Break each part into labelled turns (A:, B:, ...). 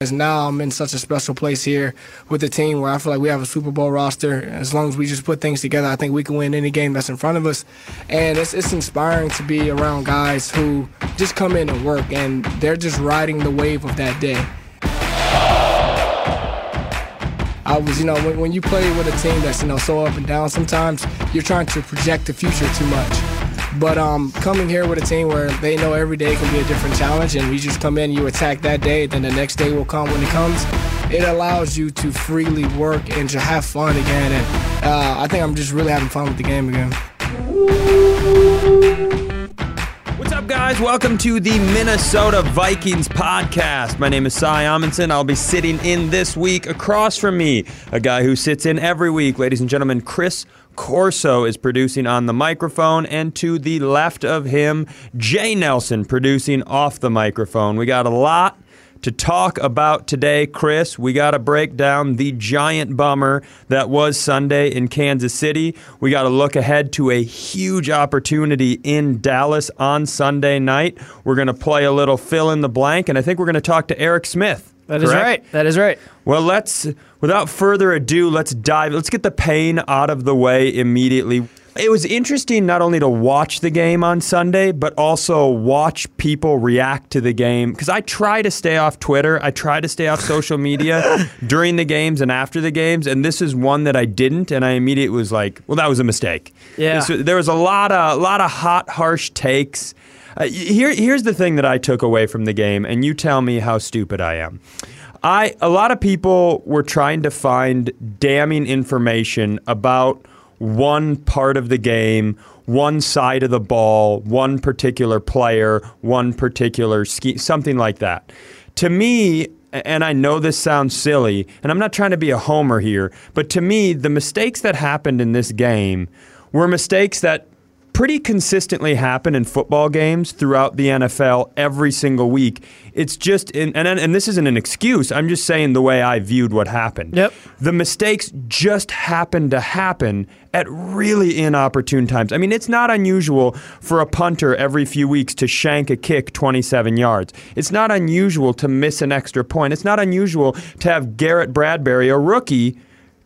A: As now I'm in such a special place here with the team where I feel like we have a Super Bowl roster. As long as we just put things together, I think we can win any game that's in front of us. And it's, it's inspiring to be around guys who just come in and work and they're just riding the wave of that day. I was, you know, when, when you play with a team that's, you know, so up and down, sometimes you're trying to project the future too much. But um, coming here with a team where they know every day can be a different challenge, and you just come in, you attack that day, then the next day will come when it comes. It allows you to freely work and to have fun again. And uh, I think I'm just really having fun with the game again.
B: Guys? Welcome to the Minnesota Vikings podcast. My name is Cy Amundson. I'll be sitting in this week across from me, a guy who sits in every week, ladies and gentlemen, Chris Corso is producing on the microphone, and to the left of him, Jay Nelson producing off the microphone. We got a lot to talk about today, Chris. We got to break down the giant bummer that was Sunday in Kansas City. We got to look ahead to a huge opportunity in Dallas on Sunday night. We're going to play a little fill in the blank, and I think we're going to talk to Eric Smith.
C: That is
B: correct?
C: right. That is right.
B: Well, let's, without further ado, let's dive, let's get the pain out of the way immediately. It was interesting not only to watch the game on Sunday, but also watch people react to the game. Because I try to stay off Twitter, I try to stay off social media during the games and after the games, and this is one that I didn't, and I immediately was like, well, that was a mistake.
C: Yeah.
B: So there was a lot of, a lot of hot, harsh takes. Uh, here, here's the thing that I took away from the game, and you tell me how stupid I am. I a lot of people were trying to find damning information about one part of the game, one side of the ball, one particular player, one particular something like that. To me, and I know this sounds silly, and I'm not trying to be a homer here, but to me, the mistakes that happened in this game were mistakes that pretty consistently happen in football games throughout the NFL every single week. It's just, and, and, and this isn't an excuse. I'm just saying the way I viewed what happened.
C: Yep.
B: The mistakes just happen to happen at really inopportune times. I mean, it's not unusual for a punter every few weeks to shank a kick 27 yards. It's not unusual to miss an extra point. It's not unusual to have Garrett Bradbury, a rookie,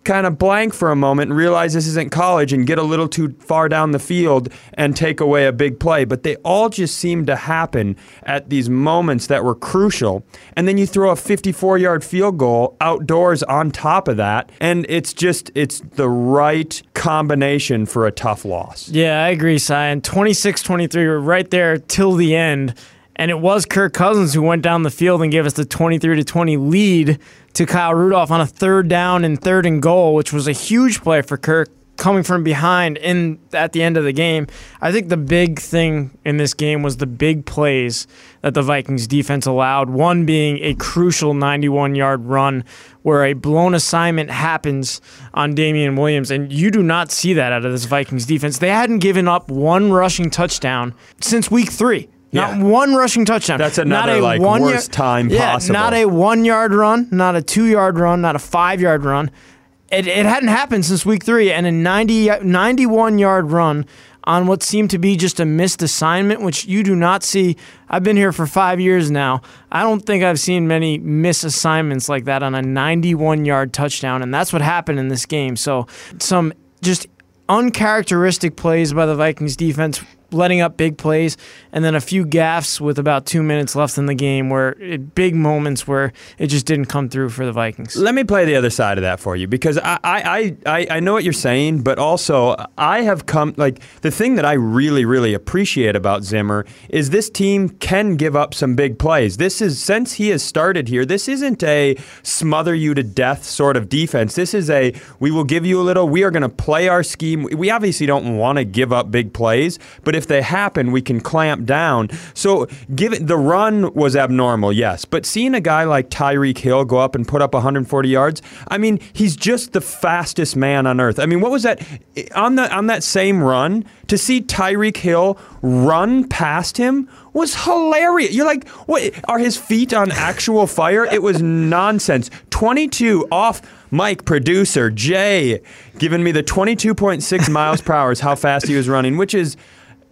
B: kind of blank for a moment and realize this isn't college and get a little too far down the field and take away a big play. But they all just seem to happen at these moments that were crucial. And then you throw a 54 yard field goal outdoors on top of that. And it's just, it's the right combination for a tough loss.
C: Yeah, I agree. And 26 23 were right there till the end. And it was Kirk Cousins who went down the field and gave us the 23 to 20 lead to Kyle Rudolph on a third down and third and goal, which was a huge play for Kirk coming from behind in at the end of the game. I think the big thing in this game was the big plays that the Vikings defense allowed. One being a crucial 91-yard run where a blown assignment happens on Damien Williams and you do not see that out of this Vikings defense. They hadn't given up one rushing touchdown since week 3. Not
B: Yeah.
C: one rushing touchdown.
B: That's
C: Not
B: another,
C: a
B: like,
C: one
B: worst time
C: yeah,
B: possible.
C: Not a one yard run, not a two yard run, not a five yard run. It, it hadn't happened since week three, and a 90, 91 yard run on what seemed to be just a missed assignment, which you do not see. I've been here for five years now. I don't think I've seen many miss assignments like that on a 91 yard touchdown, and that's what happened in this game. So, some just uncharacteristic plays by the Vikings defense, letting up big plays, and then a few gaffes with about two minutes left in the game, where it, big moments where it just didn't come through for the Vikings.
B: Let me play the other side of that for you because I, I, I, I know what you're saying, but also I have come like the thing that I really, really appreciate about Zimmer is this team can give up some big plays. This is since he has started here, this isn't a smother you to death sort of defense. This is a we will give you a little, we are going to play our scheme. We obviously don't want to give up big plays, but if they happen, we can clamp down. So give it the run was abnormal, yes, but seeing a guy like Tyreek Hill go up and put up 140 yards, I mean, he's just the fastest man on earth. I mean, what was that eh, on the on that same run to see Tyreek Hill run past him was hilarious. You're like, what are his feet on actual fire? It was nonsense. 22 off Mike, producer, Jay, giving me the 22.6 miles per hour is how fast he was running, which is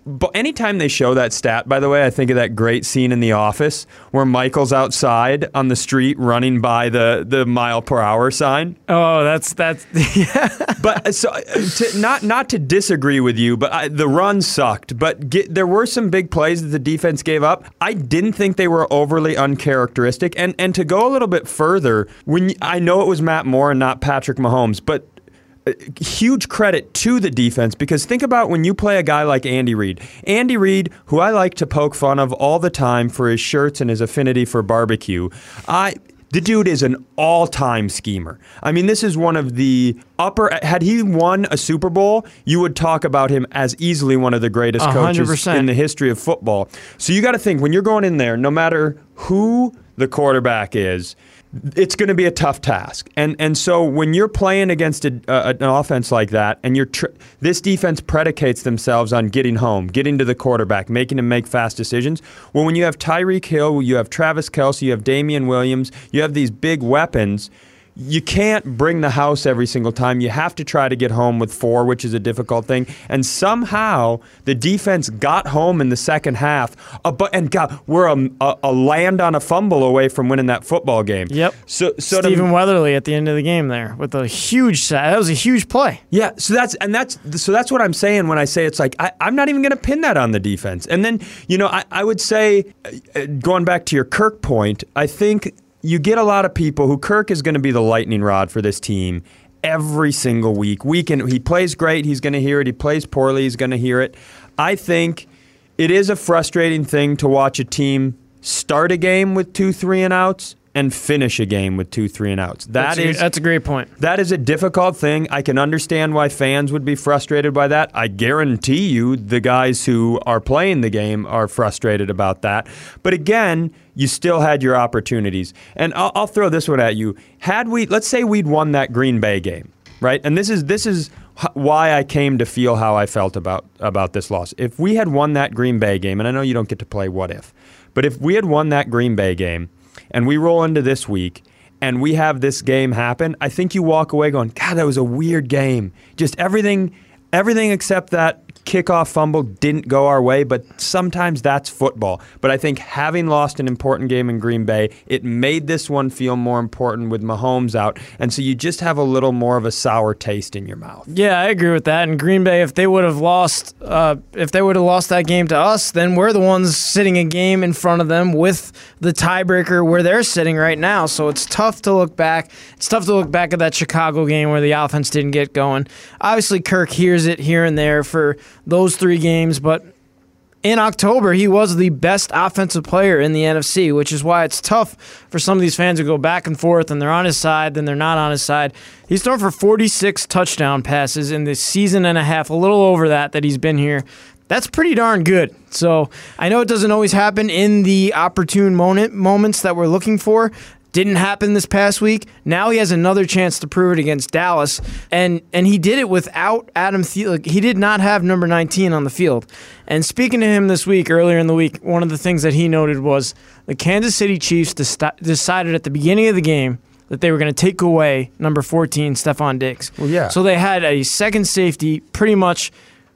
B: but anytime they show that stat, by the way, I think of that great scene in The Office where Michael's outside on the street running by the, the mile per hour sign.
C: Oh, that's that's yeah.
B: But uh, so uh, to, not not to disagree with you, but I, the run sucked. But get, there were some big plays that the defense gave up. I didn't think they were overly uncharacteristic. And and to go a little bit further, when I know it was Matt Moore and not Patrick Mahomes, but huge credit to the defense because think about when you play a guy like Andy Reid. Andy Reid, who I like to poke fun of all the time for his shirts and his affinity for barbecue. I the dude is an all-time schemer. I mean, this is one of the upper. Had he won a Super Bowl, you would talk about him as easily one of the greatest coaches
C: 100%.
B: in the history of football. So you got to think when you're going in there, no matter who the quarterback is, it's going to be a tough task. And and so when you're playing against a, uh, an offense like that, and you're tr- this defense predicates themselves on getting home, getting to the quarterback, making him make fast decisions. Well, when you have Tyreek Hill, you have Travis Kelce, you have Damien Williams, you have these big weapons. You can't bring the house every single time. You have to try to get home with four, which is a difficult thing. And somehow the defense got home in the second half. Uh, but and God, we're a, a, a land on a fumble away from winning that football game.
C: Yep.
B: So, so to-
C: Weatherly at the end of the game there with a huge. That was a huge play.
B: Yeah, so that's and that's so that's what I'm saying when I say it's like I, I'm not even going to pin that on the defense. And then you know I, I would say, uh, going back to your Kirk point, I think you get a lot of people who Kirk is going to be the lightning rod for this team every single week. Week and he plays great, he's going to hear it. He plays poorly, he's going to hear it. I think it is a frustrating thing to watch a team start a game with two three and outs and finish a game with two three and outs. That
C: That's a-
B: is
C: that's a great point.
B: that is a difficult thing. I can understand why fans would be frustrated by that. I guarantee you the guys who are playing the game are frustrated about that. But again, you still had your opportunities. And I'll, I'll throw this one at you. Had we, let's say we'd won that Green Bay game, right? And this is this is why I came to feel how I felt about about this loss. If we had won that Green Bay game, and I know you don't get to play what if, but if we had won that Green Bay game and we roll into this week and we have this game happen, I think you walk away going, God, that was a weird game. Just everything, everything except that kickoff fumble didn't go our way, but sometimes that's football. But I think having lost an important game in Green Bay, it made this one feel more important with Mahomes out. And so you just have a little more of a sour taste in your mouth.
C: Yeah, I agree with that. And Green Bay, if they would have lost, uh, if they would have lost that game to us, then we're the ones sitting a game in front of them with the tiebreaker where they're sitting right now. So it's tough to look back. It's tough to look back at that Chicago game where the offense didn't get going. Obviously, Kirk hears it here and there for those three games, but in October, he was the best offensive player in the NFC, which is why it's tough for some of these fans to go back and forth and they're on his side, then they're not on his side. He's thrown for 46 touchdown passes in the season and a half, a little over that that he's been here. That's pretty darn good. So I know it doesn't always happen in the opportune moment moments that we're looking for. Didn't happen this past week. Now he has another chance to prove it against Dallas, and and he did it without Adam Thielen. He did not have number 19 on the field. And speaking to him this week, earlier in the week, one of the things that he noted was the Kansas City Chiefs deci- decided at the beginning of the game that they were going to take away number 14, Stefon Diggs.
B: Well, yeah.
C: So they had a second safety pretty much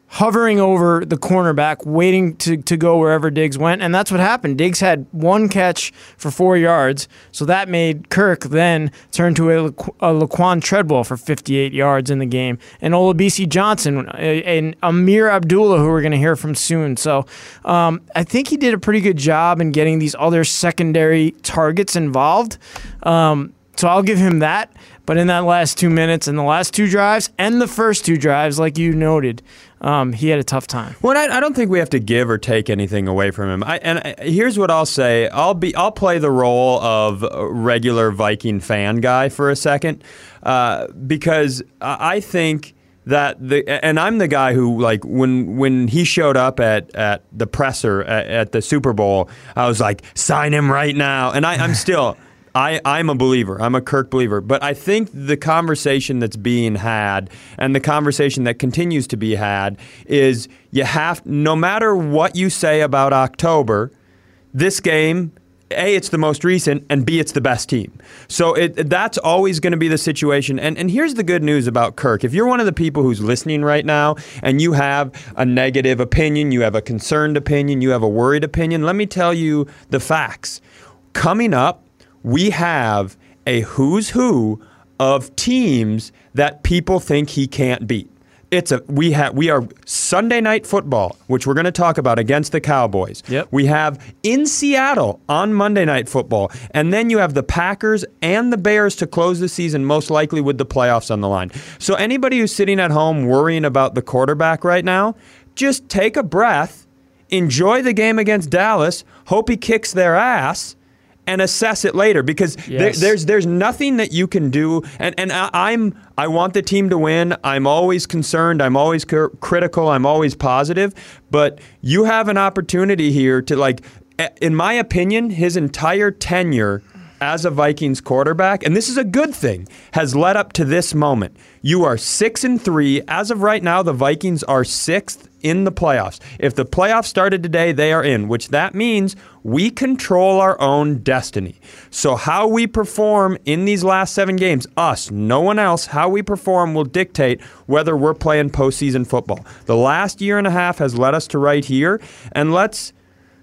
C: hovering over the cornerback, waiting to, to go wherever Diggs went. And that's what happened. Diggs had one catch for four yards. So that made Kirk then turn to a, a Laquon Treadwell for 58 yards in the game. And Olabisi Johnson and Ameer Abdullah, who we're going to hear from soon. So um, I think he did a pretty good job in getting these other secondary targets involved. Um, so I'll give him that. But in that last two minutes and the last two drives and the first two drives, like you noted, um, he had a tough time.
B: Well, I, I don't think we have to give or take anything away from him. I, and I, here's what I'll say: I'll be I'll play the role of regular Viking fan guy for a second, uh, because I I think that the and I'm the guy who like when when he showed up at at the presser at, at the Super Bowl, I was like, sign him right now, and I, I'm still. I, I'm a believer. I'm a Kirk believer. But I think the conversation that's being had and the conversation that continues to be had is you have, no matter what you say about October, this game a, it's the most recent, and B, it's the best team. So it, that's always going to be the situation. And, and here's the good news about Kirk. If you're one of the people who's listening right now and you have a negative opinion, you have a concerned opinion, you have a worried opinion, let me tell you the facts. Coming up, we have a who's who of teams that people think he can't beat. It's a we have we are Sunday night football, which we're going to talk about against the Cowboys.
C: Yep.
B: We have in Seattle on Monday night football, and then you have the Packers and the Bears to close the season, most likely with the playoffs on the line. So anybody who's sitting at home worrying about the quarterback right now, just take a breath, enjoy the game against Dallas, hope he kicks their ass and assess it later because there, there's there's nothing that you can do. And and I, I'm I want the team to win. I'm always concerned. I'm always cr- critical. I'm always positive. But you have an opportunity here to like in my opinion his entire tenure as a Vikings quarterback, and this is a good thing, has led up to this moment. You are six and three. As of right now, the Vikings are sixth in the playoffs. If the playoffs started today, they are in, which that means we control our own destiny. So how we perform in these last seven games, us, no one else, how we perform will dictate whether we're playing postseason football. The last year and a half has led us to right here, and let's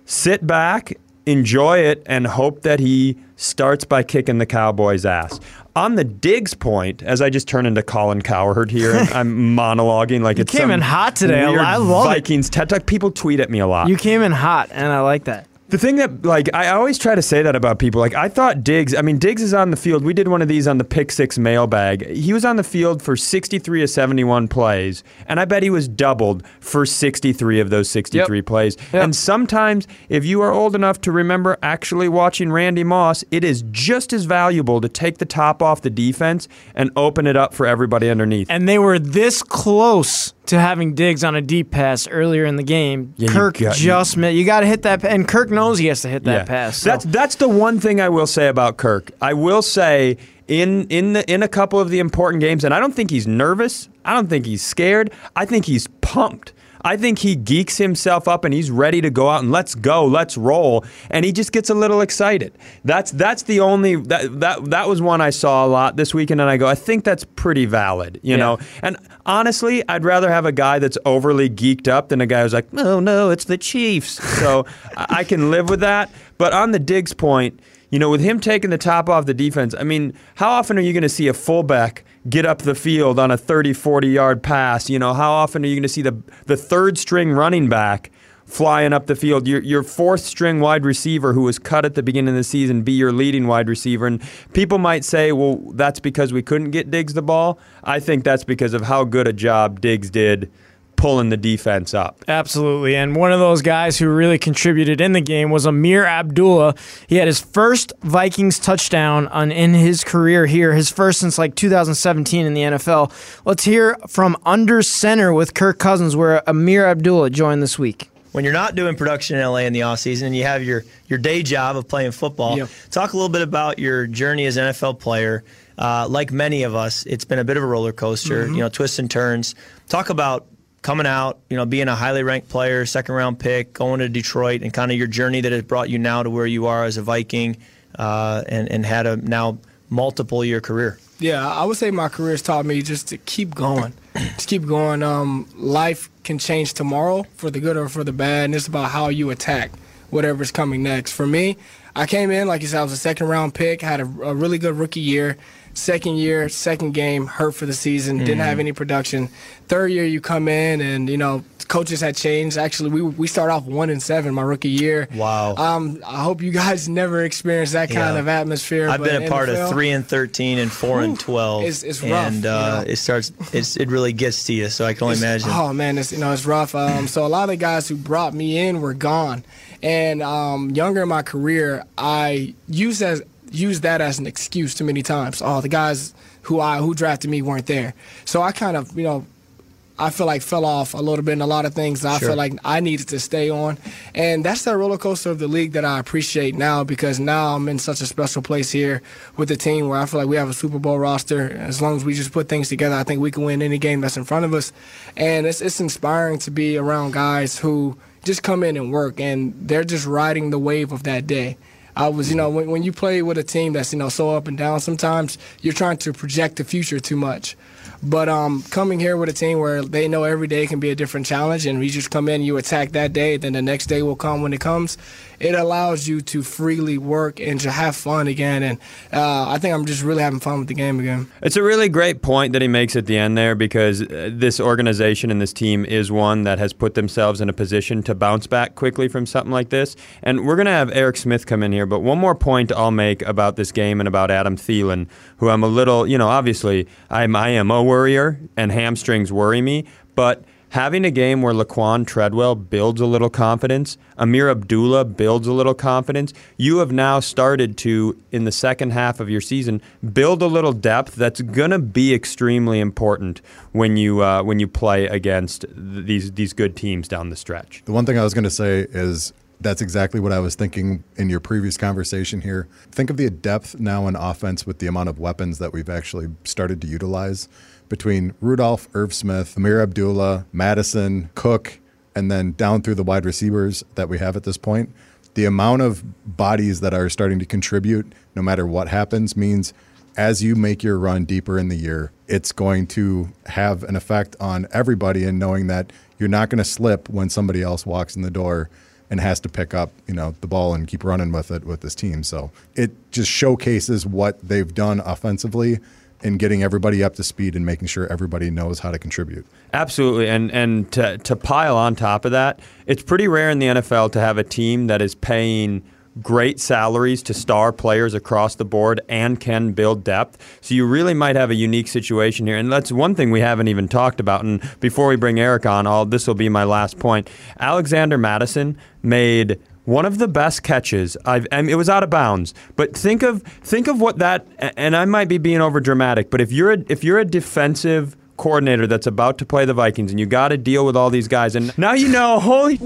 B: sit back, enjoy it, and hope that he starts by kicking the Cowboys' ass. On the Diggs point, as I just turn into Colin Cowherd here, and I'm monologuing like it's
C: came in hot today. I- love it.
B: Vikings TED Talk. People tweet at me a lot.
C: You came in hot, and I like that.
B: The thing that, like, I always try to say that about people. Like, I thought Diggs, I mean, Diggs is on the field. We did one of these on the Pick Six mailbag. He was on the field for 63 of 71 plays, and I bet he was doubled for 63 of those 63
C: Yep.
B: plays.
C: Yep.
B: And sometimes, if you are old enough to remember actually watching Randy Moss, it is just as valuable to take the top off the defense and open it up for everybody underneath.
C: And they were this close to having Diggs on a deep pass earlier in the game.
B: Yeah, you
C: Kirk
B: got-
C: just missed. You got to hit that, and Kirk knows he has to hit that pass. so-
B: That's that's the one thing I will say about Kirk. I will say in in the in a couple of the important games, and I don't think he's nervous. I don't think he's scared. I think he's pumped. I think he geeks himself up and he's ready to go out and let's go, let's roll, and he just gets a little excited. That's that's the only that that that was one I saw a lot this weekend, and I go, I think that's pretty valid, you
C: Yeah.
B: know. And honestly, I'd rather have a guy that's overly geeked up than a guy who's like, no, no, it's the Chiefs. So I I can live with that. But on the Diggs point, you know, with him taking the top off the defense, I mean, how often are you going to see a fullback get up the field on a 30, 40 yard pass? You know, how often are you going to see the, the third string running back? Flying up the field, your your fourth string wide receiver who was cut at the beginning of the season be your leading wide receiver, and people might say, "Well, that's because we couldn't get Diggs the ball." I think that's because of how good a job Diggs did pulling the defense up.
C: Absolutely. And one of those guys who really contributed in the game was Ameer Abdullah. He had his first Vikings touchdown on in his career here, his first since like 2017 in the NFL. Let's hear from under center with Kirk Cousins where Ameer Abdullah joined this week.
D: When you're not doing production in LA in the offseason and you have your, your day job of playing football,
A: Yep.
D: talk a little bit about your journey as an NFL player. Uh, like many of us, it's been a bit of a roller coaster, you know, twists and turns. Talk about coming out, you know, being a highly ranked player, second round pick, going to Detroit, and kind of your journey that has brought you now to where you are as a Viking uh, and, and had a now multiple year career.
A: Yeah, I would say my career has taught me just to keep going. just keep going. Um, life can change tomorrow for the good or for the bad, and it's about how you attack whatever's coming next. For me, I came in, like you said, I was a second round pick, had a, a really good rookie year. Second year, second game, hurt for the season, didn't have any production. Third year, you come in, and you know coaches had changed. Actually, we we start off one and seven my rookie year.
D: Wow.
A: Um, I hope you guys never experienced that kind
D: Yeah.
A: of atmosphere.
D: I've been a part
A: NFL
D: of three and thirteen and four and twelve.
A: It's- it's rough,
D: and
A: you
D: uh,
A: know.
D: it starts. It's, it really gets to you. So I can only
A: It's-
D: imagine.
A: Oh man, it's you know it's rough. Um, so a lot of the guys who brought me in were gone, and um, younger in my career, I used as used that as an excuse too many times. Oh, the guys who I who drafted me weren't there, so I kind of you know. I feel like fell off a little bit in a lot of things that I
D: Sure.
A: feel like I needed to stay on. And that's that roller coaster of the league that I appreciate now because now I'm in such a special place here with the team where I feel like we have a Super Bowl roster. As long as we just put things together, I think we can win any game that's in front of us. And it's, it's inspiring to be around guys who just come in and work and they're just riding the wave of that day. I was, you know, when, when you play with a team that's, you know, so up and down sometimes, you're trying to project the future too much. But um, coming here with a team where they know every day can be a different challenge, and you just come in, you attack that day, then the next day will come when it comes. It allows you to freely work and to have fun again. And uh, I think I'm just really having fun with the game again.
B: It's a really great point that he makes at the end there because uh, this organization and this team is one that has put themselves in a position to bounce back quickly from something like this. And we're going to have Eric Smith come in here. But one more point I'll make about this game and about Adam Thielen, who I'm a little, you know, obviously I'm, I am a worrier and hamstrings worry me. But having a game where Laquon Treadwell builds a little confidence, Ameer Abdullah builds a little confidence, you have now started to, in the second half of your season, build a little depth that's going to be extremely important when you uh, when you play against these these good teams down the stretch.
E: The one thing I was going to say is that's exactly what I was thinking in your previous conversation here. Think of the depth now in offense with the amount of weapons that we've actually started to utilize between Rudolph, Irv Smith, Ameer Abdullah, Mattison, Cook, and then down through the wide receivers that we have at this point. The amount of bodies that are starting to contribute, no matter what happens, means as you make your run deeper in the year, it's going to have an effect on everybody and knowing that you're not going to slip when somebody else walks in the door and has to pick up, you know, the ball and keep running with it with this team. So it just showcases what they've done offensively in getting everybody up to speed and making sure everybody knows how to contribute.
B: Absolutely, and and to to pile on top of that, it's pretty rare in the NFL to have a team that is paying great salaries to star players across the board and can build depth. So you really might have a unique situation here. And that's one thing we haven't even talked about. And before we bring Eric on, all this will be my last point. Alexander Mattison made one of the best catches. I've, it was out of bounds, but think of think of what that. And I might be being over dramatic, but if you're a, if you're a defensive coordinator that's about to play the Vikings and you got to deal with all these guys, and now you know, holy,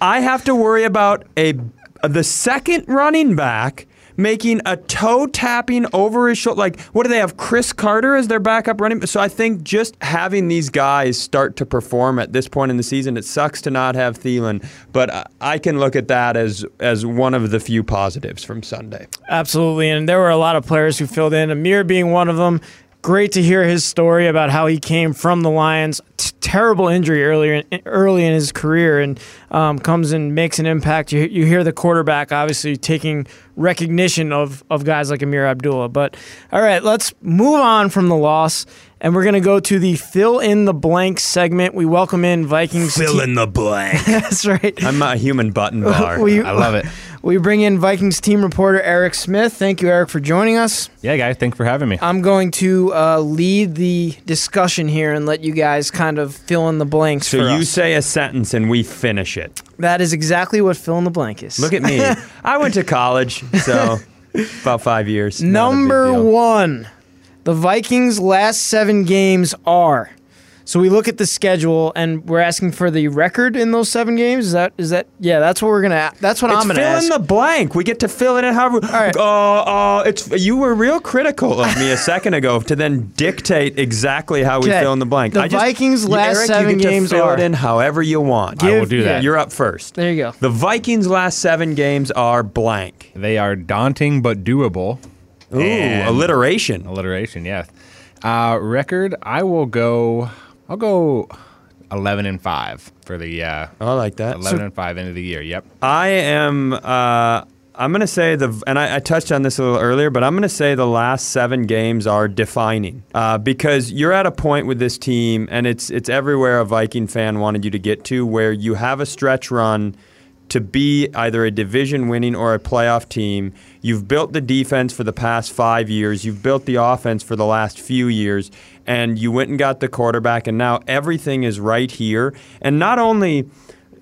B: I have to worry about a the second running back making a toe tapping over his shoulder. Like, what do they have? Cris Carter as their backup running. So I think just having these guys start to perform at this point in the season, it sucks to not have Thielen, but I can look at that as as one of the few positives from Sunday.
C: Absolutely, and there were a lot of players who filled in. Ameer being one of them. Great to hear his story about how he came from the Lions. T- terrible injury earlier in, early in his career, and um, comes and makes an impact. You, you hear the quarterback obviously taking recognition of of guys like Ameer Abdullah. But all right, let's move on from the loss, and we're gonna go to the fill in the blank segment. We welcome in Vikings.
B: Fill in the blank.
C: That's right.
B: I'm a human button bar.
C: We-
B: I love it.
C: We bring in Vikings team reporter Eric Smith. Thank you, Eric, for joining us.
F: Yeah, guys, thanks for having me.
C: I'm going to uh, lead the discussion here and let you guys kind of fill in the blanks.
B: So
C: for
B: you
C: us.
B: say a sentence and we finish it.
C: that is exactly what fill in the blank is.
B: Look at me. I went to college, so about five years. Not a
C: Number
B: deal.
C: one, the Vikings' last seven games are. So we look at the schedule and we're asking for the record in those seven games. Is that is that yeah? That's what we're gonna. That's what
B: It's
C: I'm gonna
B: fill
C: ask.
B: in the blank. We get to fill it in however.
C: right.
B: Uh, uh, it's you were real critical of me a second ago to then dictate exactly how we fill in the blank.
C: The
B: I just-
C: Vikings'
B: you-
C: last
B: Eric,
C: seven
B: you get
C: games
B: to fill
C: are-
B: it in however you want.
C: Give-
F: I will do that.
B: You're up first.
C: there you go.
B: The Vikings' last seven games are blank.
F: They are daunting but doable.
B: Ooh,
F: And-
B: alliteration.
F: Alliteration, yes. Uh, record, I will go. I'll go eleven and five for the uh,
B: I like that.
F: eleven and five end of the year. Yep.
B: I am. Uh, I'm going to say the, and I, I touched on this a little earlier, but I'm going to say the last seven games are defining uh, because you're at a point with this team, and it's it's everywhere a Viking fan wanted you to get to, where you have a stretch run to be either a division winning or a playoff team. You've built the defense for the past five years. You've built the offense for the last few years, and you went and got the quarterback, and now everything is right here. And not only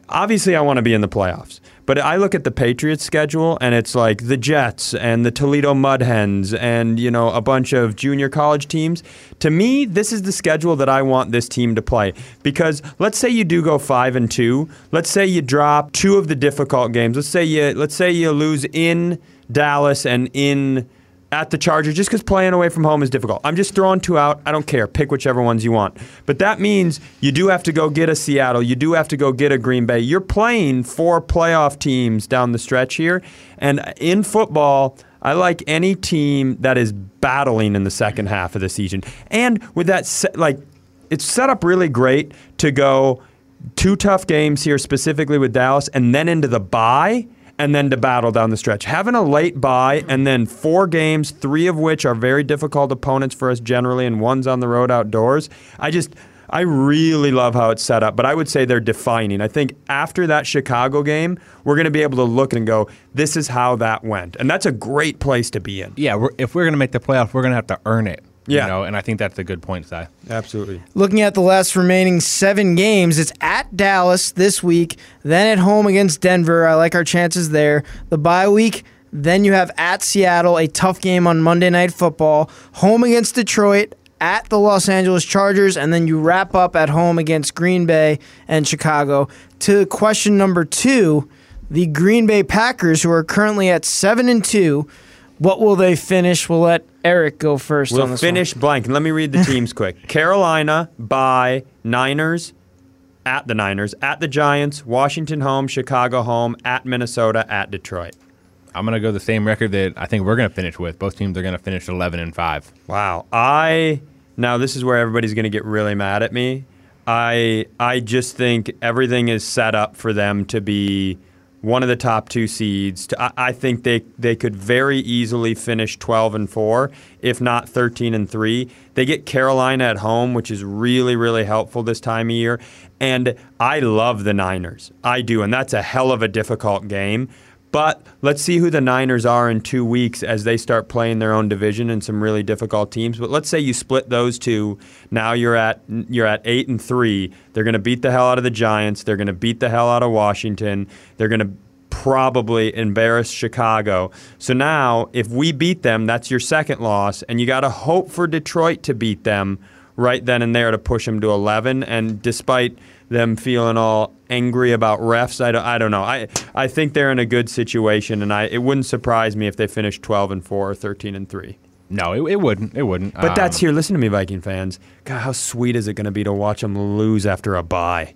B: obviously I want to be in the playoffs. But I look at the Patriots schedule and it's like the Jets and the Toledo Mud Hens and you know a bunch of junior college teams. To me, this is the schedule that I want this team to play because let's say you do go 5 and 2. Let's say you drop two of the difficult games. Let's say you let's say you lose in Dallas and in at the Chargers just because playing away from home is difficult. I'm just throwing two out. I don't care. Pick whichever ones you want. But that means you do have to go get a Seattle. You do have to go get a Green Bay. You're playing four playoff teams down the stretch here. And in football, I like any team that is battling in the second half of the season. And with that, like, it's set up really great to go two tough games here, specifically with Dallas, and then into the bye and then to battle down the stretch. Having a late bye and then four games, three of which are very difficult opponents for us generally, and one's on the road outdoors. I just. I really love how it's set up, but I would say they're defining. I think after that Chicago game, we're going to be able to look and go, this is how that went. And that's a great place to be in.
F: Yeah, we're, if we're going to make the playoff, we're going to have to earn it.
B: Yeah.
F: You know, and I think that's a good point, Cy.
B: Absolutely.
C: Looking at the last remaining seven games, it's at Dallas this week, then at home against Denver. I like our chances there. The bye week, then you have at Seattle, a tough game on Monday Night Football, home against Detroit, at the Los Angeles Chargers, and then you wrap up at home against Green Bay and Chicago. To question number two, the Green Bay Packers, who are currently at seven and two. What will they finish? We'll let Eric go 1st
B: We'll
C: this
B: finish blank. And let me read the teams quick. Carolina by Niners at the Niners, at the Giants, Washington home, Chicago home, at Minnesota, at Detroit.
F: I'm going to go the same record that I think we're going to finish with. Both teams are going to finish 11 and 5.
B: Wow. I now this is where everybody's going to get really mad at me. I I just think everything is set up for them to be one of the top two seeds. I, I think they they could very easily finish 12 and 4, if not 13 and 3. They get Carolina at home, which is really really helpful this time of year. And I love the Niners. I do, and that's a hell of a difficult game. But let's see who the Niners are in two weeks as they start playing their own division and some really difficult teams. But let's say you split those two. Now you're at you're at eight and three. They're going to beat the hell out of the Giants. They're going to beat the hell out of Washington. They're going to probably embarrass Chicago. So now, if we beat them, that's your second loss, and you got to hope for Detroit to beat them right then and there to push them to 11. And despite them feeling all angry about refs. I don't, I don't know. I, I think they're in a good situation, and I it wouldn't surprise me if they finished 12 and 4 or 13 and 3.
F: No, it, it wouldn't. It wouldn't.
B: But that's
F: Um,
B: here. Listen to me, Viking fans. God, how sweet is it going to be to watch them lose after a bye?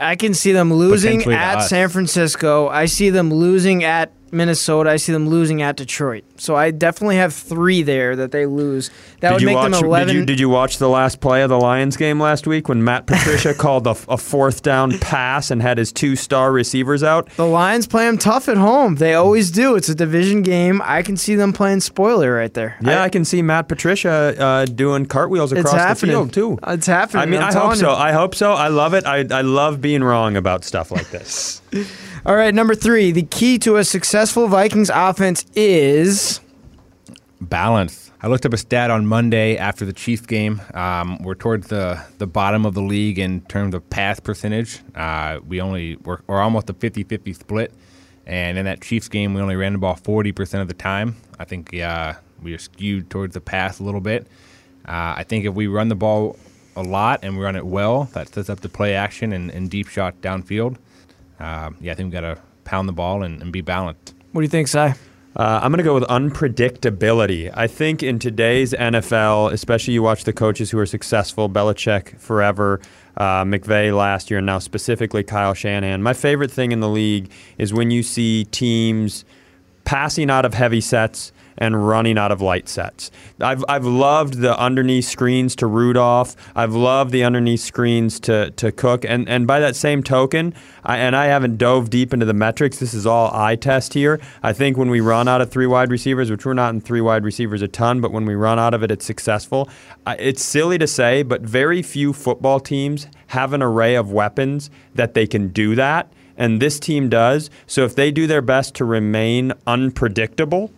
C: I can see them losing at
F: us.
C: San Francisco. I see them losing at Minnesota. I see them losing at Detroit. So I definitely have three there that they lose. That
B: did
C: would make
B: watch?
C: them eleven.
B: Did you did you watch the last play of the Lions game last week when Matt Patricia called a, a fourth down pass and had his two star receivers out?
C: the Lions play them tough at home. They always do. It's a division game. I can see them playing spoiler right there.
B: Yeah, I,
C: I,
B: can see Matt Patricia uh, doing cartwheels across the
C: happening.
B: field too.
C: It's happening.
B: I mean,
C: I'm
B: I hope so.
C: you.
B: I hope so. I love it. I, I love being wrong about stuff like this.
C: All right, number three. The key to a successful Vikings offense is
F: balance. I looked up a stat on Monday after the Chiefs game. Um, we're towards the, the bottom of the league in terms of pass percentage. Uh, we only we're, we're almost a 50-50 split, and in that Chiefs game, we only ran the ball 40% of the time. I think uh, we are skewed towards the pass a little bit. Uh, I think if we run the ball a lot and we run it well, that sets up the play action and, and deep shot downfield. Uh, yeah, I think we got to pound the ball and, and be balanced.
C: what do you think, Cy?
B: Uh, I'm going to go with unpredictability. I think in today's NFL, especially you watch the coaches who are successful, Belichick forever, uh, McVay last year, and now specifically Kyle Shanahan. My favorite thing in the league is when you see teams passing out of heavy sets and running out of light sets. I've, I've loved the underneath screens to Rudolph. I've loved the underneath screens to, to Cook. And, and by that same token, I, and I haven't dove deep into the metrics, this is all eye test here. I think when we run out of three wide receivers, which we're not in three wide receivers a ton, but when we run out of it, it's successful. I, it's silly to say, but very few football teams have an array of weapons that they can do that and this team does. So if they do their best to remain unpredictable,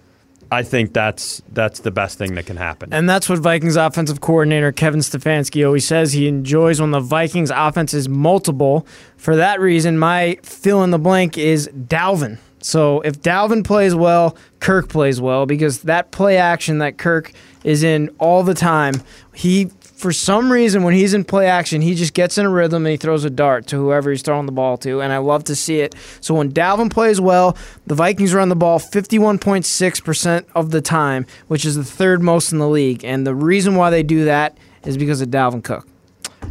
B: I think that's that's the best thing that can happen.
C: And that's what Vikings offensive coordinator Kevin Stefanski always says. He enjoys when the Vikings offense is multiple. For that reason, my fill in the blank is Dalvin. So if Dalvin plays well, Kirk plays well because that play action that Kirk is in all the time, he for some reason, when he's in play action, he just gets in a rhythm and he throws a dart to whoever he's throwing the ball to, and I love to see it. So when Dalvin plays well, the Vikings run the ball 51.6% of the time, which is the third most in the league. And the reason why they do that is because of Dalvin Cook.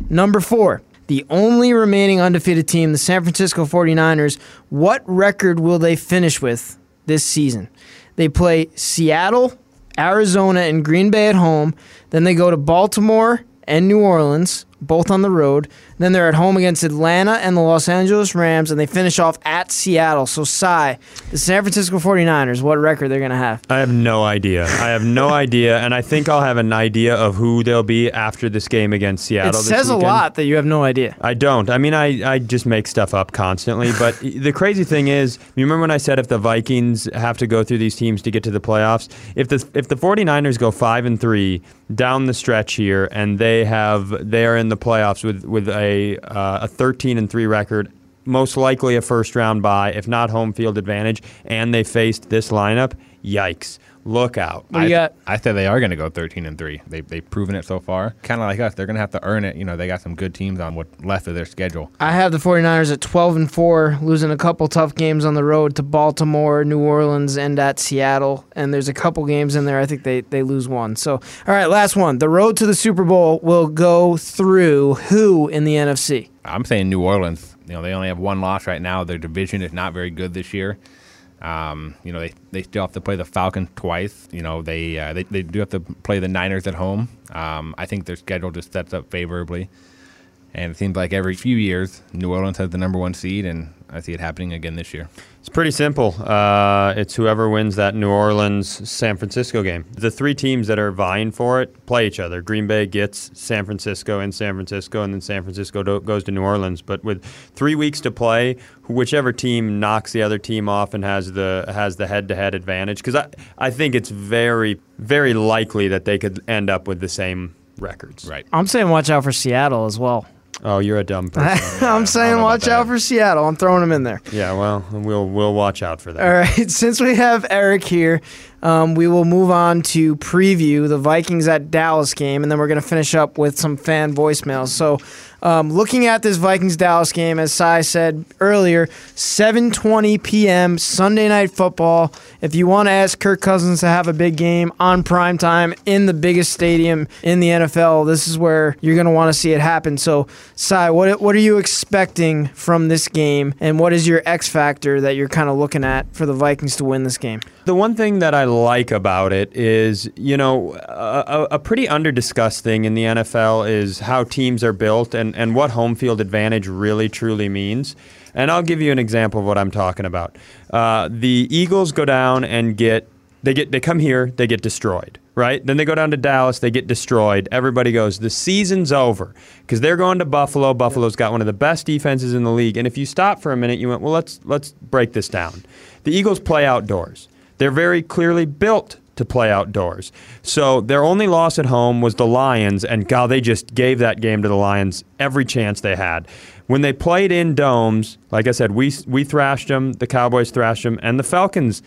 C: Number four, the only remaining undefeated team, the San Francisco 49ers. What record will they finish with this season? They play Seattle, Arizona, and Green Bay at home. Then they go to Baltimore and New Orleans, both on the road. Then they're at home against Atlanta and the Los Angeles Rams, and they finish off at Seattle. So, Cy, the San Francisco 49ers, what record they're going to have?
B: I have no idea. I have no idea, and I think I'll have an idea of who they'll be after this game against Seattle.
C: It says a lot that you have no idea.
B: I don't. I mean, I, I just make stuff up constantly. But the crazy thing is, you remember when I said if the Vikings have to go through these teams to get to the playoffs? If the if the 49ers go 5 and 3 down the stretch here and they have they are in the playoffs with with a uh, a 13 and 3 record, most likely a first round bye, if not home field advantage, and they faced this lineup, yikes. Look out.
C: What you got?
F: I said they are going to go 13 and three. They they've proven it so far. Kind of like us, they're going to have to earn it. You know, they got some good teams on what left of their schedule.
C: I have the 49ers at 12 and 4, losing a couple tough games on the road to Baltimore, New Orleans, and at Seattle. And there's a couple games in there. I think they, they lose one. So, all right, last one. The road to the Super Bowl will go through who in the NFC?
F: I'm saying New Orleans. You know, they only have one loss right now. Their division is not very good this year. Um, you know, they, they still have to play the Falcons twice. You know, they, uh, they they do have to play the Niners at home. Um, I think their schedule just sets up favorably. And it seems like every few years, New Orleans has the number one seed, and I see it happening again this year.
B: It's pretty simple. Uh, it's whoever wins that New Orleans San Francisco game. The three teams that are vying for it play each other. Green Bay gets San Francisco in San Francisco, and then San Francisco do- goes to New Orleans. But with three weeks to play, whichever team knocks the other team off and has the has the head to head advantage, because I I think it's very very likely that they could end up with the same records.
F: Right.
C: I'm saying watch out for Seattle as well.
B: Oh, you're a dumb person.
C: I'm saying watch out for Seattle. I'm throwing them in there.
B: yeah, well, we'll we'll watch out for that.
C: All right, since we have Eric here, um, we will move on to preview the Vikings at Dallas game, and then we're going to finish up with some fan voicemails. So, um, looking at this Vikings Dallas game, as Cy said earlier, 7:20 p.m. Sunday night football. If you want to ask Kirk Cousins to have a big game on prime time in the biggest stadium in the NFL, this is where you're going to want to see it happen. So, Cy, what what are you expecting from this game, and what is your X factor that you're kind of looking at for the Vikings to win this game?
B: The one thing that I like about it is, you know, a, a pretty under-discussed thing in the NFL is how teams are built and, and what home field advantage really truly means. And I'll give you an example of what I'm talking about. Uh, the Eagles go down and get they get they come here, they get destroyed, right? Then they go down to Dallas, they get destroyed. Everybody goes, the season's over because they're going to Buffalo. Buffalo's got one of the best defenses in the league. And if you stop for a minute, you went, well, let's let's break this down. The Eagles play outdoors. They're very clearly built to play outdoors. So their only loss at home was the Lions, and God, they just gave that game to the Lions every chance they had. When they played in domes, like I said, we we thrashed them, the Cowboys thrashed them, and the Falcons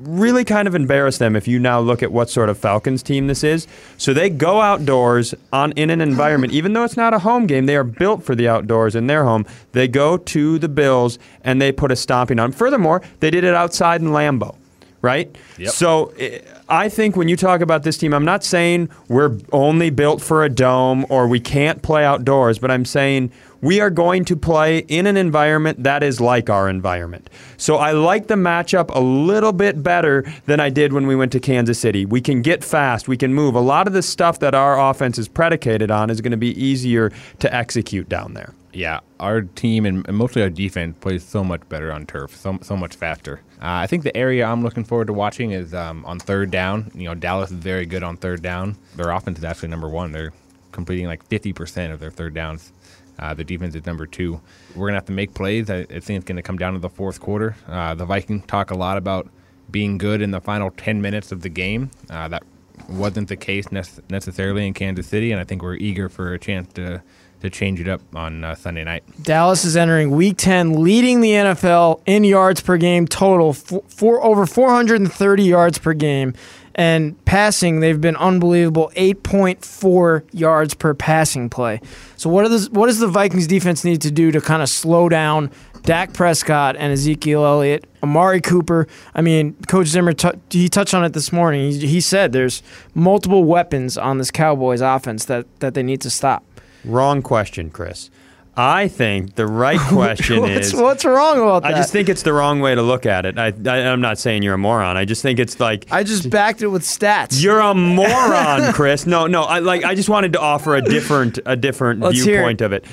B: really kind of embarrassed them if you now look at what sort of Falcons team this is. So they go outdoors on in an environment, even though it's not a home game, they are built for the outdoors in their home. They go to the Bills and they put a stomping on. Furthermore, they did it outside in Lambeau. Right?
F: Yep.
B: So eh, I think when you talk about this team, I'm not saying we're only built for a dome or we can't play outdoors, but I'm saying we are going to play in an environment that is like our environment. So I like the matchup a little bit better than I did when we went to Kansas City. We can get fast, we can move. A lot of the stuff that our offense is predicated on is going to be easier to execute down there.
F: Yeah, our team and, mostly our defense plays so much better on turf, so, so much faster. Uh, I think the area I'm looking forward to watching is um, on third down. You know, Dallas is very good on third down. Their offense is actually number one. They're completing like 50% of their third downs. Uh, the defense is number two. We're going to have to make plays. I, I think it's going to come down to the fourth quarter. Uh, the Vikings talk a lot about being good in the final 10 minutes of the game. Uh, that wasn't the case nec- necessarily in Kansas City, and I think we're eager for a chance to to change it up on uh, Sunday night.
C: Dallas is entering Week 10, leading the NFL in yards per game total, for, for over 430 yards per game. And passing, they've been unbelievable 8.4 yards per passing play. So, what, the, what does the Vikings defense need to do to kind of slow down Dak Prescott and Ezekiel Elliott, Amari Cooper? I mean, Coach Zimmer, t- he touched on it this morning. He, he said there's multiple weapons on this Cowboys offense that, that they need to stop.
B: Wrong question, Chris. I think the right question
C: what's,
B: is
C: what's wrong about that?
B: I just think it's the wrong way to look at it. I, I, am not saying you're a moron. I just think it's like
C: I just backed it with stats.
B: you're a moron, Chris. No, no. I like. I just wanted to offer a different, a different
C: Let's
B: viewpoint of it.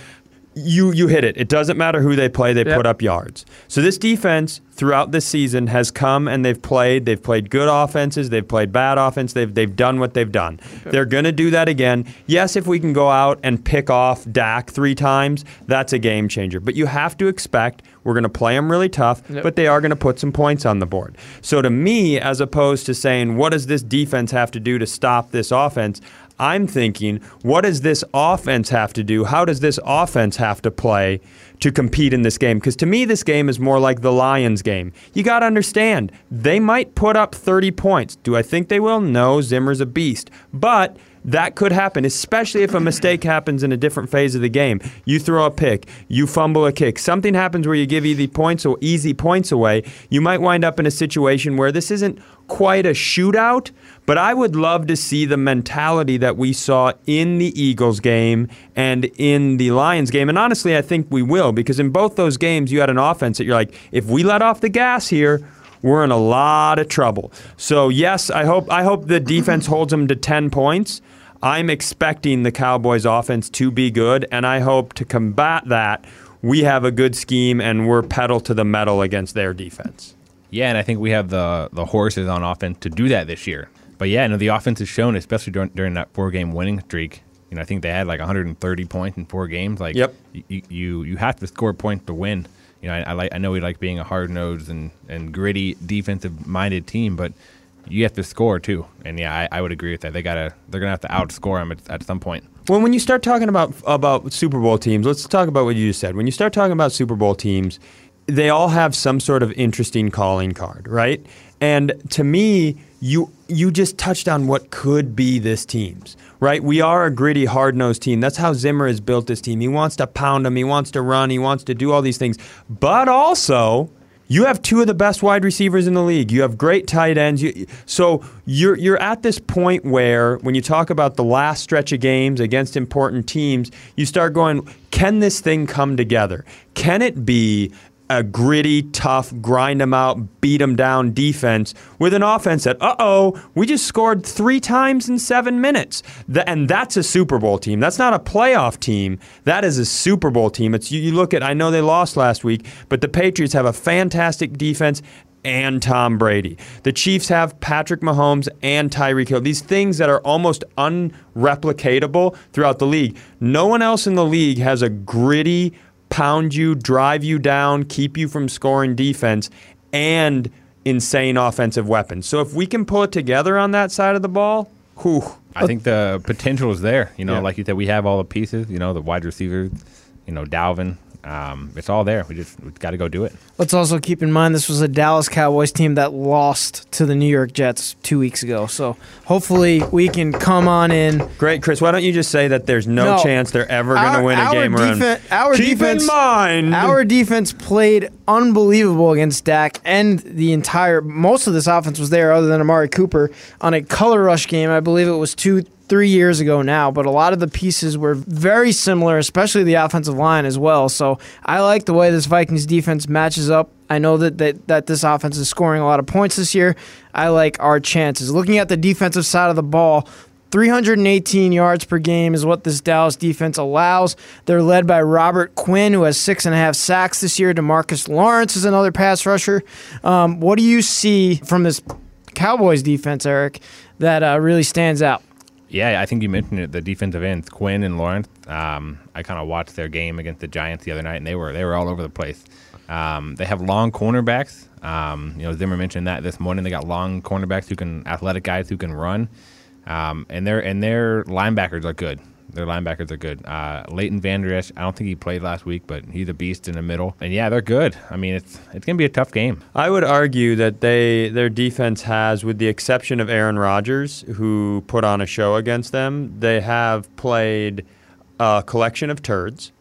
B: You you hit it. It doesn't matter who they play. They
C: Yep.
B: put up yards. So this defense throughout this season has come and they've played. They've played good offenses. They've played bad offense. They've they've done what they've done. They're going to do that again. Yes, if we can go out and pick off Dak three times, that's a game changer. But you have to expect we're going to play them really tough,
C: Yep.
B: but they are going to put some points on the board. So to me, as opposed to saying what does this defense have to do to stop this offense, I'm thinking, what does this offense have to do? How does this offense have to play to compete in this game? Because to me, this game is more like the Lions game. You got to understand, they might put up 30 points. Do I think they will? No, Zimmer's a beast. But that could happen, especially if a mistake happens in a different phase of the game. You throw a pick, you fumble a kick, something happens where you give easy points or easy points away. You might wind up in a situation where this isn't quite a shootout, but I would love to see the mentality that we saw in the Eagles game and in the Lions game. And honestly, I think we will because in both those games, you had an offense that you're like, if we let off the gas here, we're in a lot of trouble. So yes, I hope I hope the defense holds them to 10 points. I'm expecting the Cowboys offense to be good and I hope to combat that we have a good scheme and we're pedal to the metal against their defense.
F: Yeah, and I think we have the the horses on offense to do that this year. But yeah, no, the offense has shown, especially during, during that four game winning streak. You know, I think they had like 130 points in four games. Like,
B: Yep.
F: you you, you have to score points to win. You know, I, I like I know we like being a hard nosed and, and gritty defensive minded team, but you have to score too. And yeah, I, I would agree with that. They gotta they're gonna have to outscore them at, at some point.
B: Well, when you start talking about about Super Bowl teams, let's talk about what you just said. When you start talking about Super Bowl teams, they all have some sort of interesting calling card, right? And to me, you you just touched on what could be this team's, right? We are a gritty, hard-nosed team. That's how Zimmer has built this team. He wants to pound them, he wants to run, he wants to do all these things. But also, you have two of the best wide receivers in the league. You have great tight ends. You, so you're you're at this point where when you talk about the last stretch of games against important teams, you start going, can this thing come together? Can it be a gritty, tough, grind them out, beat them down defense with an offense that, uh oh, we just scored three times in seven minutes. Th- and that's a Super Bowl team. That's not a playoff team. That is a Super Bowl team. It's you, you look at, I know they lost last week, but the Patriots have a fantastic defense and Tom Brady. The Chiefs have Patrick Mahomes and Tyreek Hill. These things that are almost unreplicatable throughout the league. No one else in the league has a gritty, pound you, drive you down, keep you from scoring defense, and insane offensive weapons. So if we can pull it together on that side of the ball, whew.
F: I think the potential is there. You know,
B: Yeah.
F: like you said, we have all the pieces. You know, the wide receivers. You know, Dalvin. Um, it's all there. We just we've got to go do it.
C: Let's also keep in mind this was a Dallas Cowboys team that lost to the New York Jets two weeks ago. So hopefully we can come on in.
B: Great, Chris. Why don't you just say that there's no,
C: No.
B: chance they're ever going to win a
C: our
B: game around?
C: defen- our
B: Keep
C: defense-
B: in mind,
C: Our defense played unbelievable against Dak, and the entire most of this offense was there, other than Amari Cooper, on a color rush game. I believe it was two, three years ago now, but a lot of the pieces were very similar, especially the offensive line as well. So I like the way this Vikings defense matches up. I know that, that that this offense is scoring a lot of points this year. I like our chances. Looking at the defensive side of the ball, 318 yards per game is what this Dallas defense allows. They're led by Robert Quinn, who has six and a half sacks this year. Demarcus Lawrence is another pass rusher. Um, what do you see from this Cowboys defense, Eric, that uh, really stands out?
F: Yeah, I think you mentioned it. The defensive ends, Quinn and Lawrence. Um, I kind of watched their game against the Giants the other night, and they were they were all over the place. Um, they have long cornerbacks. Um, you know, Zimmer mentioned that this morning. They got long cornerbacks who can athletic guys who can run, um, and their and their linebackers are good. Their linebackers are good. Uh, Leighton Vander Esch, I don't think he played last week, but he's a beast in the middle. And yeah, they're good. I mean, it's it's gonna be a tough game.
B: I would argue that they their defense has, with the exception of Aaron Rodgers, who put on a show against them, they have played a collection of turds,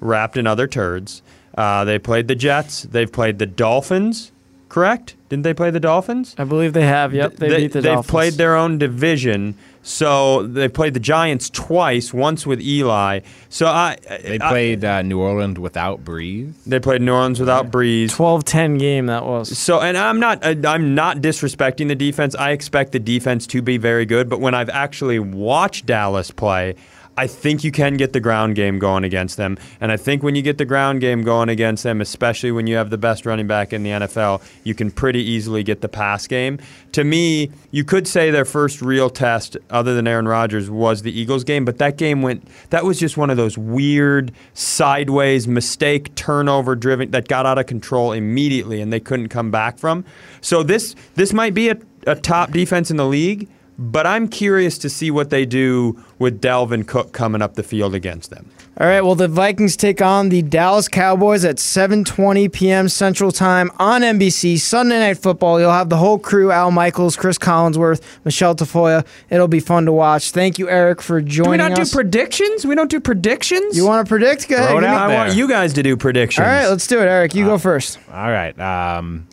B: wrapped in other turds. Uh, they played the Jets. They've played the Dolphins. Correct? Didn't they play the Dolphins?
C: I believe they have. Yep, they, beat the
B: They've
C: Dolphins.
B: played their own division. So they played the Giants twice, once with Eli. So I
F: They
B: I-
F: played uh, New Orleans without Brees.
B: they played New Orleans without Brees.
C: 12-10 game that was.
B: So, and I'm not, I'm not disrespecting the defense. I expect the defense to be very good, but when I've actually watched Dallas play, I think you can get the ground game going against them. And I think when you get the ground game going against them, especially when you have the best running back in the NFL, you can pretty easily get the pass game. To me, you could say their first real test, other than Aaron Rodgers, was the Eagles game, but that game went, that was just one of those weird, sideways, mistake, turnover driven that got out of control immediately and they couldn't come back from. So this, this might be a, a top defense in the league. But I'm curious to see what they do with Dalvin Cook coming up the field against them.
C: All right, well, the Vikings take on the Dallas Cowboys at 7:20 p.m. Central Time on NBC Sunday Night Football. You'll have the whole crew: Al Michaels, Chris Collinsworth, Michelle Tafoya. It'll be fun to watch. Thank you, Eric, for joining.
B: Do we
C: joining
B: not
C: us.
B: do predictions? We don't do predictions?
C: you want to predict? Go ahead.
F: Throw it out
B: I
F: there.
B: want you guys to do predictions.
C: All right, let's do it, Eric. You go first.
F: All right. Um,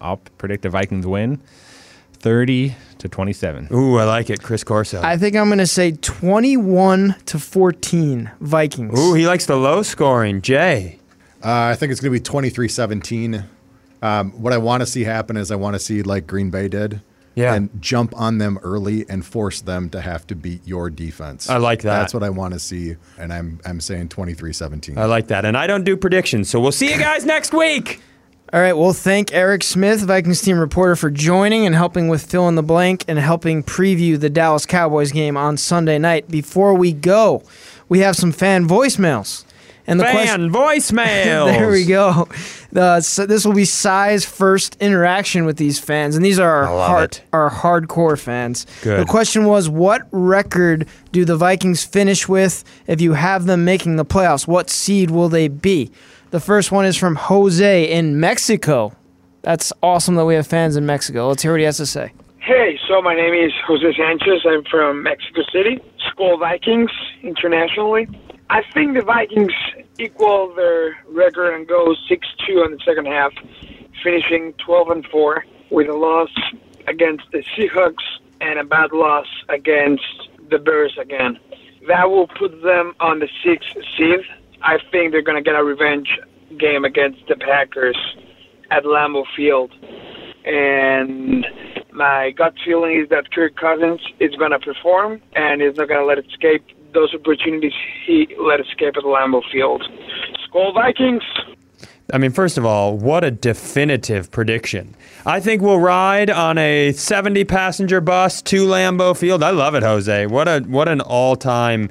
F: I'll predict the Vikings win, thirty to twenty-seven.
B: Ooh, I like it, Chris Corso.
C: I think I'm going to say 21 to 14 Vikings.
B: Ooh, he likes the low scoring. Jay.
E: Uh, I think it's going to be 23 17. Um, what I want to see happen is I want to see like Green Bay did.
B: Yeah.
E: And jump on them early and force them to have to beat your defense.
B: I like that.
E: That's what I want to see. And I'm I'm saying 23 17.
B: I like that. And I don't do predictions, so we'll see you guys next week.
C: All right, we'll thank Eric Smith, Vikings team reporter, for joining and helping with fill in the blank and helping preview the Dallas Cowboys game on Sunday night. Before we go, we have some fan voicemails. And the question
B: Fan voicemails.
C: there we go. Uh, so this will be Cy's first interaction with these fans, and these are our
B: love
C: hard,
B: it.
C: our hardcore fans.
B: Good.
C: The question was, what record do the Vikings finish with if you have them making the playoffs? What seed will they be? The first one is from Jose in Mexico. That's awesome that we have fans in Mexico. Let's hear what he has to say.
G: Hey, so my name is Jose Sanchez. I'm from Mexico City. Skol Vikings internationally. I think the Vikings equal their record and go 6-2 on the second half, finishing 12 and 4 with a loss against the Seahawks and a bad loss against the Bears again. That will put them on the sixth seed. I think they're going to get a revenge game against the Packers at Lambeau Field and my gut feeling is that Kirk Cousins is going to perform and is not going to let it escape those opportunities he let escape at Lambeau Field. Skol Vikings.
B: I mean, first of all, what a definitive prediction. I think we'll ride on a 70 passenger bus to Lambeau Field. I love it, Jose. What a what an all-time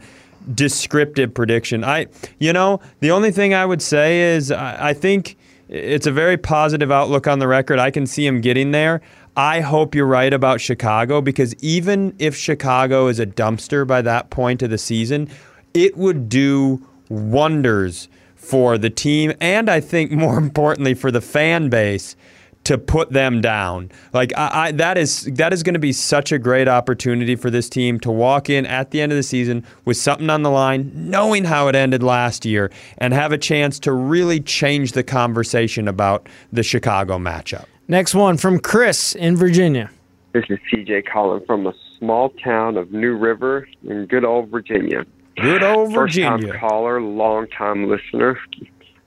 B: descriptive prediction. I you know, the only thing I would say is I, I think it's a very positive outlook on the record. I can see him getting there. I hope you're right about Chicago because even if Chicago is a dumpster by that point of the season, it would do wonders for the team and I think more importantly for the fan base to put them down. Like I, I that is that is going to be such a great opportunity for this team to walk in at the end of the season with something on the line, knowing how it ended last year and have a chance to really change the conversation about the Chicago matchup.
C: Next one from Chris in Virginia.
H: This is CJ calling from a small town of New River in good old Virginia.
B: Good old Virginia.
H: First time
B: Virginia.
H: caller, long time listener.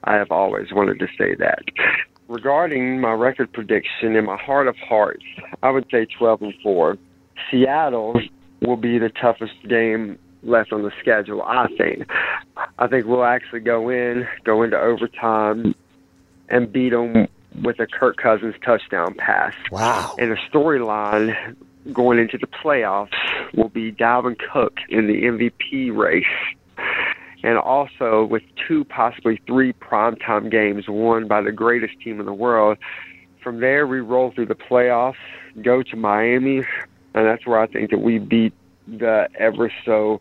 H: I have always wanted to say that. Regarding my record prediction, in my heart of hearts, I would say 12 and 4. Seattle will be the toughest game left on the schedule, I think. I think we'll actually go in, go into overtime, and beat them with a Kirk Cousins touchdown pass.
B: Wow.
H: And the storyline going into the playoffs will be Dalvin Cook in the MVP race. And also with two, possibly three primetime games won by the greatest team in the world. From there, we roll through the playoffs, go to Miami, and that's where I think that we beat the ever so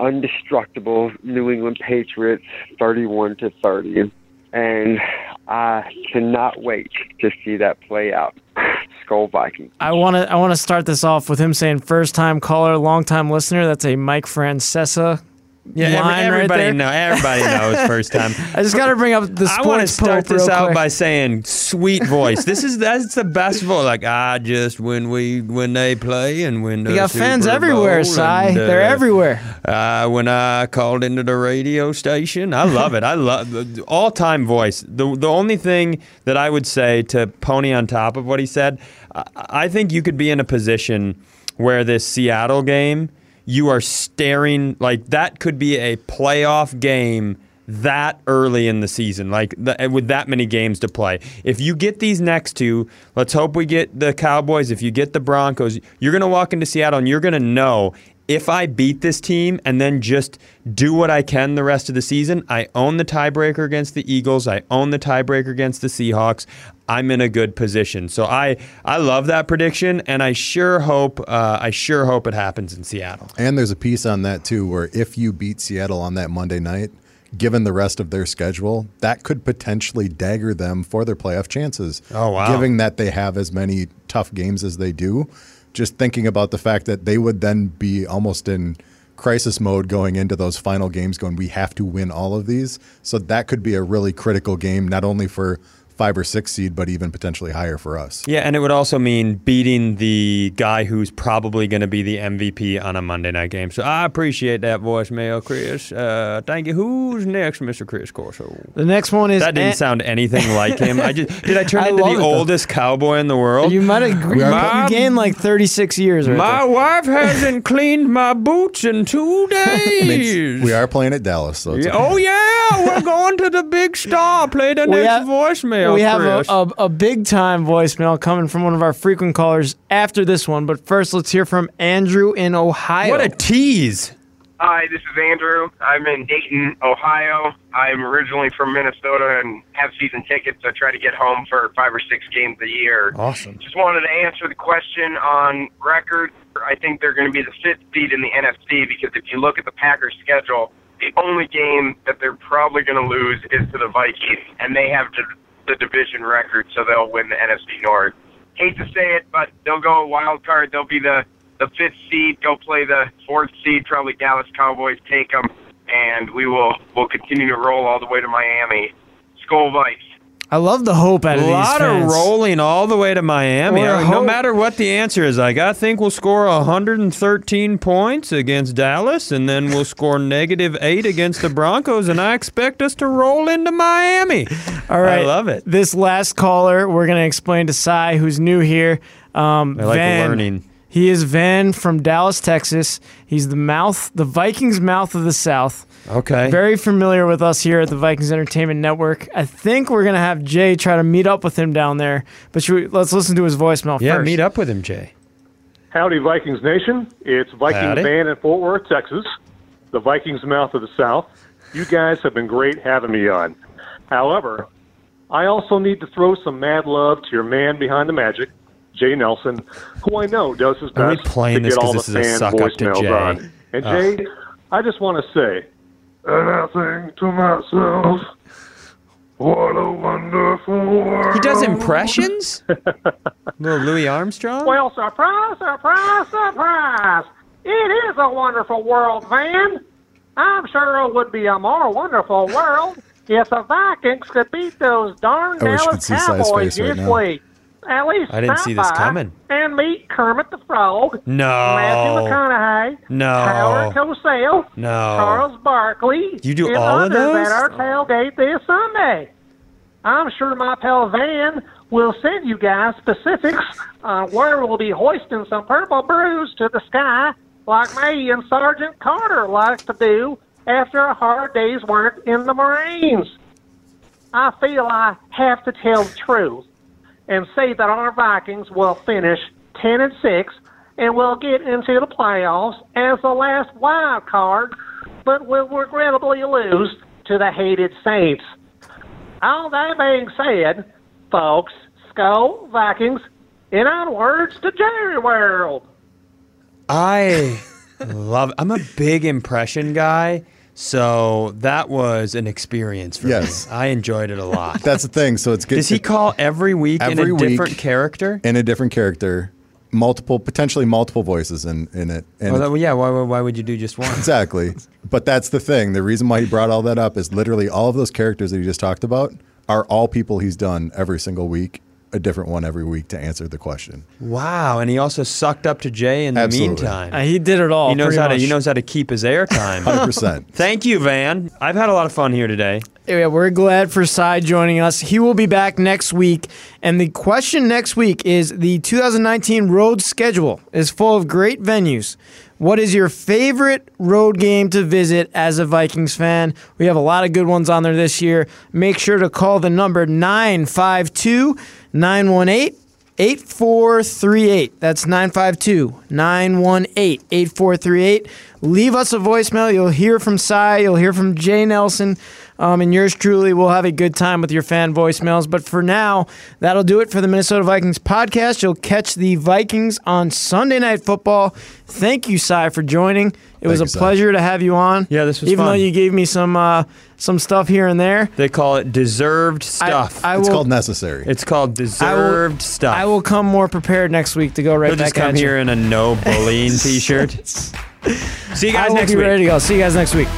H: undestructible New England Patriots 31 to 30. And I cannot wait to see that play out. Skol Viking.
C: I want to I want to start this off with him saying first time caller, long time listener. That's a Mike Francesa.
B: Yeah, every-
C: right
B: everybody
C: there.
B: know. Everybody knows first time.
C: I just got to bring up the sports
B: I want to start this out
C: quick.
B: by saying sweet voice. This is that's the best voice. Like I just when we when they play and when
C: You got fans
B: Super
C: everywhere,
B: Bowl
C: Cy.
B: and,
C: They're
B: uh,
C: everywhere.
B: Uh, when I called into the radio station, I love it. I love the all time voice. The the only thing that I would say to pony on top of what he said, I, I think you could be in a position where this Seattle game, you are staring like that could be a playoff game that early in the season, like the, eh, with that many games to play. If you get these next two, let's hope we get the Cowboys. If you get the Broncos, you're going to walk into Seattle and you're going to know if I beat this team and then just do what I can the rest of the season, I own the tiebreaker against the Eagles. I own the tiebreaker against the Seahawks. I'm in a good position. So I I love that prediction, and I sure hope uh, I sure hope it happens in Seattle.
E: And there's a piece on that too, where if you beat Seattle on that Monday night, given the rest of their schedule, that could potentially dagger them for their playoff chances.
B: Oh, wow.
E: Given that they have as many tough games as they do, just thinking about the fact that they would then be almost in crisis mode going into those final games, going, we have to win all of these. So that could be a really critical game, not only for five or six seed, but even potentially higher for us.
B: Yeah, and it would also mean beating the guy who's probably going to be the MVP on a Monday night game. So I appreciate that voicemail, Chris. Uh, thank you. Who's next, Mr. Chris Corso?
C: The next one is
B: That didn't
C: An-
B: sound anything like him. I just did. I turn
C: I
B: into the
C: it, though.
B: oldest cowboy in the world.
C: You might agree.
B: My-
C: You gained like 36 years right
B: my
C: there.
B: wife hasn't cleaned my boots in two days.
E: We are playing at Dallas, so
B: Yeah,
E: okay.
B: Oh yeah, we're going to the big star. Play the
C: We
B: next
C: have-
B: voicemail.
C: We have a, a, a big time voicemail coming from one of our frequent callers after this one. But first, let's hear from Andrew in Ohio.
B: what a tease.
I: Hi, this is Andrew. I'm in Dayton, Ohio. I'm originally from Minnesota and have season tickets. I try to get home for five or six games a year.
B: Awesome.
I: Just wanted to answer the question on record. I think they're going to be the fifth seed in the NFC because if you look at the Packers' schedule, the only game that they're probably going to lose is to the Vikings, and they have the, the division record, so they'll win the NFC North. Hate to say it, but they'll go wild card. They'll be the the fifth seed, go play the fourth seed. Probably Dallas Cowboys take them, and we will will continue to roll all the way to Miami. Skol Vikes.
C: I love the hope out of these A
B: lot of
C: fans.
B: rolling all the way to Miami.
C: Or
B: I mean, no matter what the answer is, like I think we'll score 113 points against Dallas, and then we'll score negative eight against the Broncos, and I expect us to roll into Miami.
C: All right.
B: I love it.
C: This last caller, we're going to explain to Cy, who's new here. Um,
B: I like
C: Van.
B: learning.
C: He is Van from Dallas, Texas. He's the mouth, the Vikings' mouth of the South.
B: Okay.
C: Very familiar with us here at the Vikings Entertainment Network. I think we're gonna have Jay try to meet up with him down there. But should we, let's listen to his voicemail
B: yeah,
C: first.
B: meet up with him, Jay.
J: Howdy, Vikings Nation. It's Vikings
B: Howdy.
J: Van in Fort Worth, Texas, the Vikings mouth of the South. You guys have been great having me on. However, I also need to throw some mad love to your man behind the magic, Jay Nelson, who I know does his
B: Are we
J: best
B: playing
J: to
B: this
J: get
B: 'cause
J: all
B: this
J: the
B: is a
J: fan
B: suck up to
J: voicemails
B: Jay?
J: on. And
B: Ugh.
J: Jay, I just want to say, and I think to myself, what a wonderful world.
B: He does impressions. Little Louis Armstrong.
J: Well, surprise, surprise, surprise! It is a wonderful world, Van. I'm sure it would be a more wonderful world if the Vikings could beat those darn
E: I
J: Dallas
E: could see Cy's
J: Cowboys
E: face right
J: this week. At least
B: I didn't see this coming.
J: And meet Kermit the Frog,
B: No.
J: Matthew McConaughey,
B: No.
J: Howard Cosell,
B: No.
J: Charles Barkley,
B: You do all of those?
J: at our tailgate this Sunday. I'm sure my pal Van will send you guys specifics on where we'll be hoisting some purple brews to the sky like me and Sergeant Carter like to do after a hard day's work in the Marines. I feel I have to tell the truth and say that our Vikings will finish 10 and 6 and will get into the playoffs as the last wild card, but will regrettably lose to the hated Saints. All that being said, folks, Skol Vikings, and onwards to Jerry World.
B: I Love. I'm a big impression guy, so that was an experience for
E: Yes.
B: me. I enjoyed it a lot.
E: That's the thing. So it's good.
B: Does he call every week in
E: Every
B: a
E: week.
B: different character?
E: in a different character, multiple, potentially multiple voices in, in it. And
B: Well, that- yeah. Why, why, why would you do just one?
E: exactly. But that's the thing. The reason why he brought all that up is literally all of those characters that he just talked about are all people he's done every single week, a different one every week to answer the question.
B: Wow. And he also sucked up to Jay in the
E: Absolutely.
B: meantime.
C: Uh, he did it all.
B: he knows
C: pretty
B: how to. He knows how to keep his airtime.
E: 100%.
B: Thank you, Van. I've had a lot of fun here today.
C: Yeah, we're glad for Cy joining us. He will be back next week. And the question next week is the 2019 road schedule is full of great venues. What is your favorite road game to visit as a Vikings fan? We have a lot of good ones on there this year. Make sure to call the number 952 918 8438. That's 952 918 8438. Leave us a voicemail. You'll hear from Cy, you'll hear from Jay Nelson, um, and yours truly. We'll have a good time with your fan voicemails. But for now, that'll do it for the Minnesota Vikings podcast. You'll catch the Vikings on Sunday Night Football. Thank you, Cy, for joining. It was a
E: you,
C: pleasure to have you on.
B: Yeah, this was
C: Even though you gave me some uh, some stuff here and there.
B: They call it deserved stuff.
C: I,
E: It's
C: will,
E: called necessary.
B: it's called deserved stuff.
C: I will come more prepared next week to go right
B: He'll
C: back
B: just come
C: at you.
B: here in a no bullying t-shirt. See you
C: I
B: guys
C: will
B: next
C: be
B: week.
C: ready to go. See you guys next week.